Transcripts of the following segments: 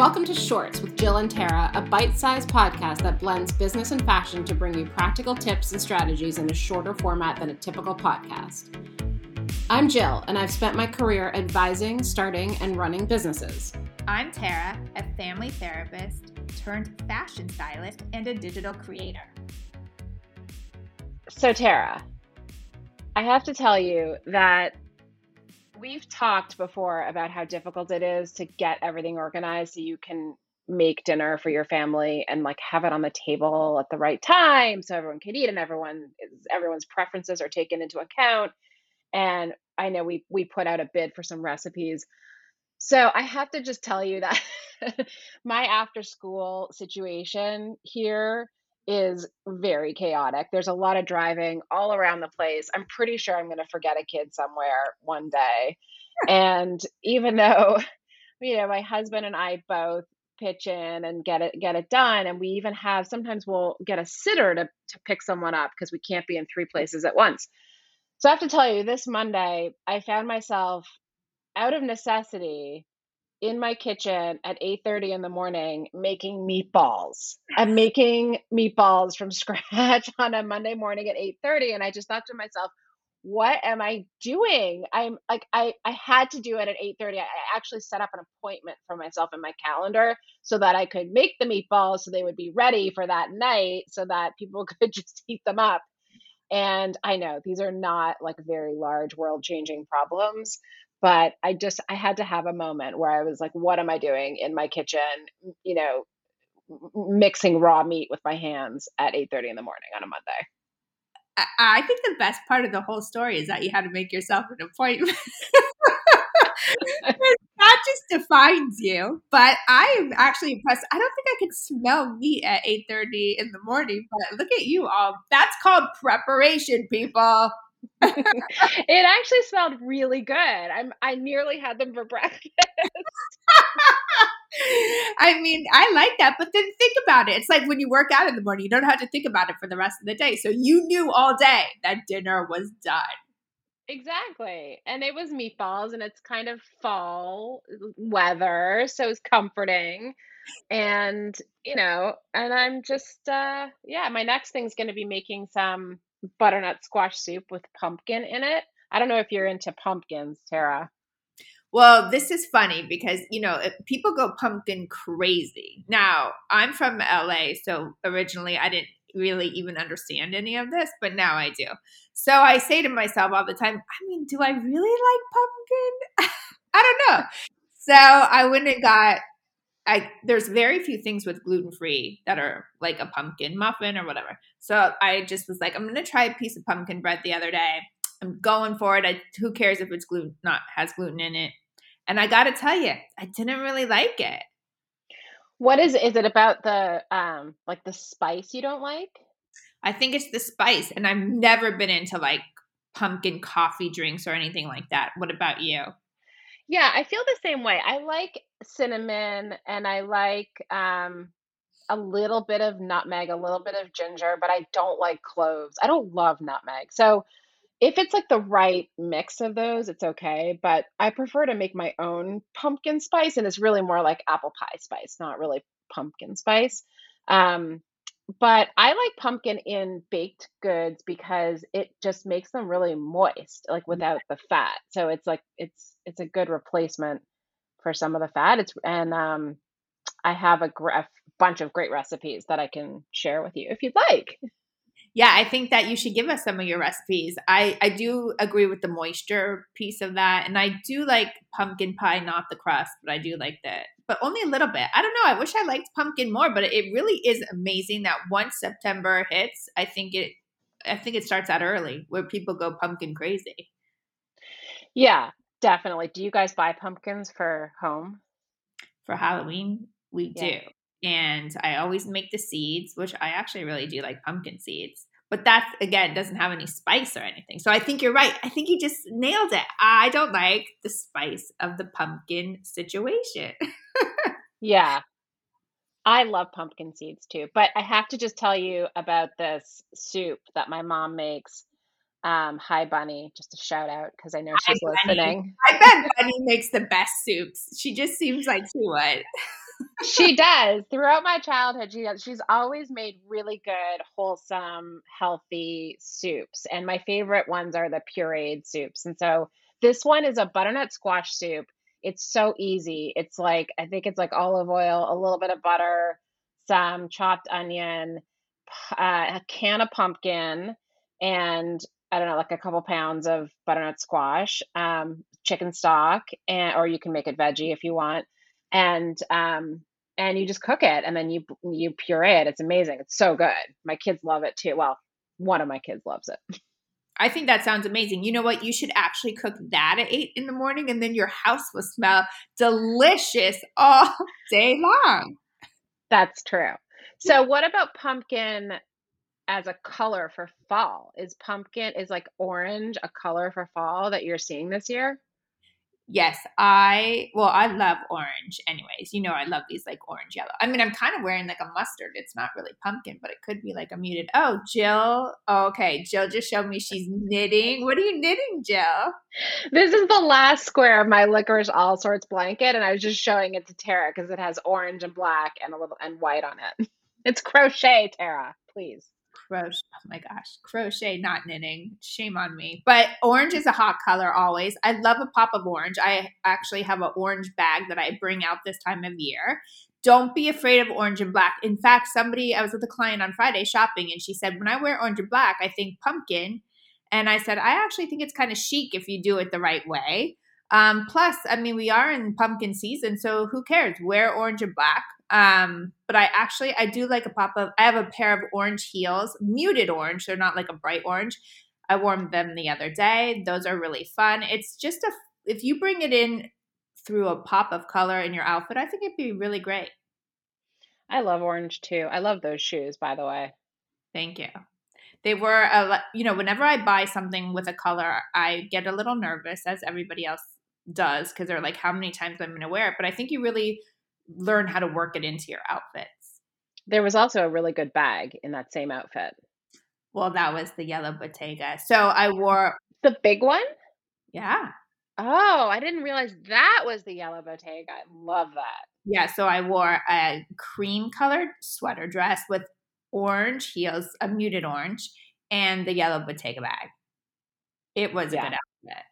Welcome to Shorts with Jill and Tara, a bite sized podcast that blends business and fashion to bring you practical tips and strategies in a shorter format than a typical podcast. I'm Jill, and I've spent my career advising, starting, and running businesses. I'm Tara, a family therapist turned fashion stylist and a digital creator. So, Tara, I have to tell you that we've talked before about how difficult it is to get everything organized so you can make dinner for your family and like have it on the table at the right time so everyone can eat and everyone everyone's preferences are taken into account. And i know we we put out a bid for some recipes. So i have to just tell you that my after school situation here is very chaotic. There's a lot of driving all around the place. I'm pretty sure I'm going to forget a kid somewhere one day. and even though, you know, my husband and I both pitch in and get it get it done and we even have sometimes we'll get a sitter to to pick someone up because we can't be in three places at once. So I have to tell you this Monday I found myself out of necessity in my kitchen at 8:30 in the morning making meatballs. I'm making meatballs from scratch on a Monday morning at 8:30 and I just thought to myself, what am I doing? I'm like I I had to do it at 8:30. I actually set up an appointment for myself in my calendar so that I could make the meatballs so they would be ready for that night so that people could just heat them up. And I know these are not like very large world changing problems, but I just I had to have a moment where I was like, what am I doing in my kitchen? You know, mixing raw meat with my hands at 8:30 in the morning on a Monday. I think the best part of the whole story is that you had to make yourself an appointment. that just defines you. But I am actually impressed. I don't think I could smell meat at 8:30 in the morning, but look at you all. That's called preparation, people. it actually smelled really good. I'm I nearly had them for breakfast. I mean, I like that, but then think about it. It's like when you work out in the morning, you don't have to think about it for the rest of the day. So you knew all day that dinner was done. Exactly. And it was meatballs and it's kind of fall weather, so it's comforting. And, you know, and I'm just uh yeah, my next thing's going to be making some butternut squash soup with pumpkin in it. I don't know if you're into pumpkins, Tara. Well, this is funny because, you know, people go pumpkin crazy. Now, I'm from LA, so originally I didn't really even understand any of this, but now I do. So I say to myself all the time, I mean, do I really like pumpkin? I don't know. So I went and got I there's very few things with gluten free that are like a pumpkin muffin or whatever. So I just was like, I'm gonna try a piece of pumpkin bread the other day. I'm going for it. I, who cares if it's gluten not has gluten in it? And I got to tell you, I didn't really like it. What is is it about the um like the spice you don't like? I think it's the spice, and I've never been into like pumpkin coffee drinks or anything like that. What about you? Yeah, I feel the same way. I like cinnamon and I like um a little bit of nutmeg, a little bit of ginger, but I don't like cloves. I don't love nutmeg. So if it's like the right mix of those, it's okay. But I prefer to make my own pumpkin spice, and it's really more like apple pie spice, not really pumpkin spice. Um, but I like pumpkin in baked goods because it just makes them really moist, like without the fat. So it's like it's it's a good replacement for some of the fat. It's and um, I have a, gr- a bunch of great recipes that I can share with you if you'd like. Yeah, I think that you should give us some of your recipes. I I do agree with the moisture piece of that, and I do like pumpkin pie, not the crust, but I do like that but only a little bit. I don't know. I wish I liked pumpkin more, but it really is amazing that once September hits, I think it I think it starts out early where people go pumpkin crazy. Yeah, definitely. Do you guys buy pumpkins for home? For Halloween, we yeah. do. And I always make the seeds, which I actually really do like pumpkin seeds. But that again doesn't have any spice or anything. So I think you're right. I think you just nailed it. I don't like the spice of the pumpkin situation. yeah. I love pumpkin seeds too. But I have to just tell you about this soup that my mom makes. Um, hi Bunny, just a shout out because I know she's hi, listening. I bet Bunny makes the best soups. She just seems like she would. she does. Throughout my childhood, she. She's always made really good, wholesome, healthy soups. And my favorite ones are the pureed soups. And so this one is a butternut squash soup. It's so easy. It's like, I think it's like olive oil, a little bit of butter, some chopped onion, uh, a can of pumpkin, and I don't know, like a couple pounds of butternut squash, um, chicken stock, and or you can make it veggie if you want, and um, and you just cook it and then you you puree it. It's amazing. It's so good. My kids love it too. Well, one of my kids loves it. I think that sounds amazing. You know what? You should actually cook that at eight in the morning, and then your house will smell delicious all day long. That's true. So, what about pumpkin as a color for fall? Is pumpkin is like orange a color for fall that you're seeing this year? Yes, I well, I love orange anyways. You know I love these like orange yellow. I mean, I'm kind of wearing like a mustard. It's not really pumpkin, but it could be like a muted. Oh, Jill. Oh, okay, Jill just showed me she's knitting. What are you knitting, Jill? This is the last square of my licorice all sorts blanket and I was just showing it to Tara cuz it has orange and black and a little and white on it. It's crochet, Tara, please crochet. Oh my gosh, crochet, not knitting. Shame on me. But orange is a hot color always. I love a pop of orange. I actually have an orange bag that I bring out this time of year. Don't be afraid of orange and black. In fact, somebody, I was with a client on Friday shopping, and she said, When I wear orange and black, I think pumpkin. And I said, I actually think it's kind of chic if you do it the right way. Um, plus, I mean, we are in pumpkin season, so who cares? Wear orange and black. Um, but I actually I do like a pop of I have a pair of orange heels, muted orange. They're not like a bright orange. I wore them the other day. Those are really fun. It's just a if you bring it in through a pop of color in your outfit, I think it'd be really great. I love orange too. I love those shoes, by the way. Thank you. They were, a, you know, whenever I buy something with a color, I get a little nervous, as everybody else does, because they're like, how many times I'm going to wear it. But I think you really learn how to work it into your outfits. There was also a really good bag in that same outfit. Well, that was the yellow Bottega. So I wore the big one? Yeah. Oh, I didn't realize that was the yellow Bottega. I love that. Yeah, so I wore a cream colored sweater dress with orange heels, a muted orange, and the yellow Bottega bag. It was yeah. a good outfit.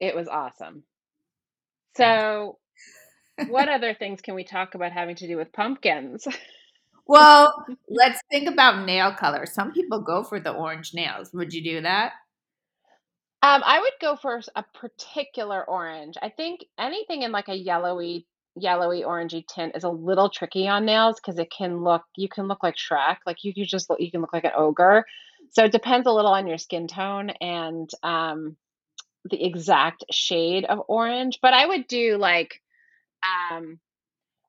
It was awesome. So what other things can we talk about having to do with pumpkins? well, let's think about nail color. Some people go for the orange nails. Would you do that? Um, I would go for a particular orange. I think anything in like a yellowy, yellowy, orangey tint is a little tricky on nails because it can look. You can look like Shrek. Like you, you just look, you can look like an ogre. So it depends a little on your skin tone and um, the exact shade of orange. But I would do like um,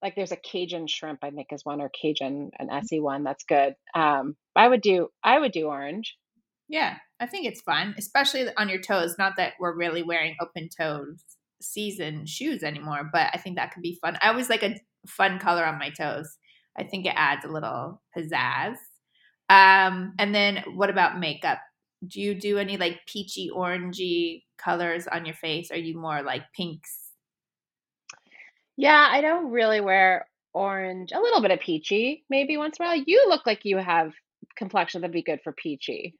like there's a Cajun shrimp, I think is one, or Cajun an Essie one. That's good. Um, I would do I would do orange. Yeah, I think it's fun, especially on your toes. Not that we're really wearing open toes season shoes anymore, but I think that could be fun. I always like a fun color on my toes. I think it adds a little pizzazz. Um, and then what about makeup? Do you do any like peachy orangey colors on your face? Are you more like pinks yeah, I don't really wear orange. A little bit of peachy, maybe once in a while. You look like you have complexion that'd be good for peachy.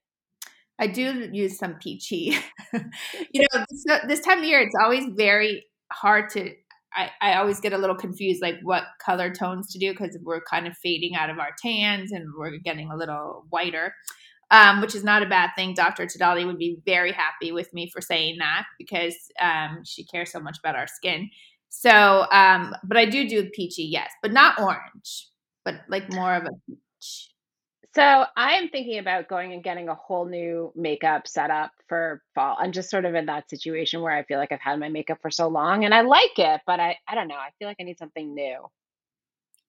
I do use some peachy. you know, this, uh, this time of year, it's always very hard to. I, I always get a little confused, like what color tones to do because we're kind of fading out of our tans and we're getting a little whiter, um, which is not a bad thing. Dr. Tadali would be very happy with me for saying that because um, she cares so much about our skin. So, um, but I do do peachy, yes, but not orange, but like more of a peach. So I am thinking about going and getting a whole new makeup setup for fall. I'm just sort of in that situation where I feel like I've had my makeup for so long and I like it, but I, I don't know. I feel like I need something new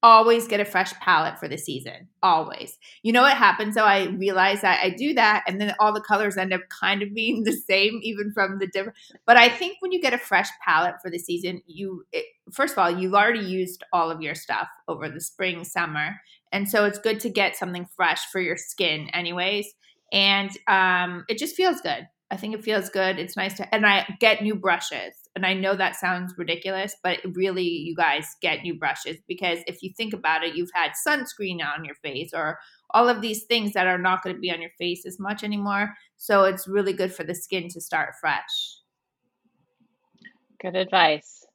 always get a fresh palette for the season. Always. You know what happens though? I realize that I do that and then all the colors end up kind of being the same, even from the different. But I think when you get a fresh palette for the season, you, it, first of all, you've already used all of your stuff over the spring, summer. And so it's good to get something fresh for your skin, anyways. And um, it just feels good. I think it feels good. It's nice to, and I get new brushes. And I know that sounds ridiculous, but really, you guys get new brushes because if you think about it, you've had sunscreen on your face or all of these things that are not going to be on your face as much anymore. So it's really good for the skin to start fresh. Good advice.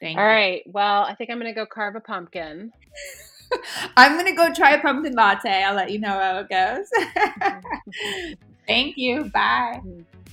Thank All you. right. Well, I think I'm going to go carve a pumpkin. I'm going to go try a pumpkin latte. I'll let you know how it goes. Thank you. Bye. Mm-hmm.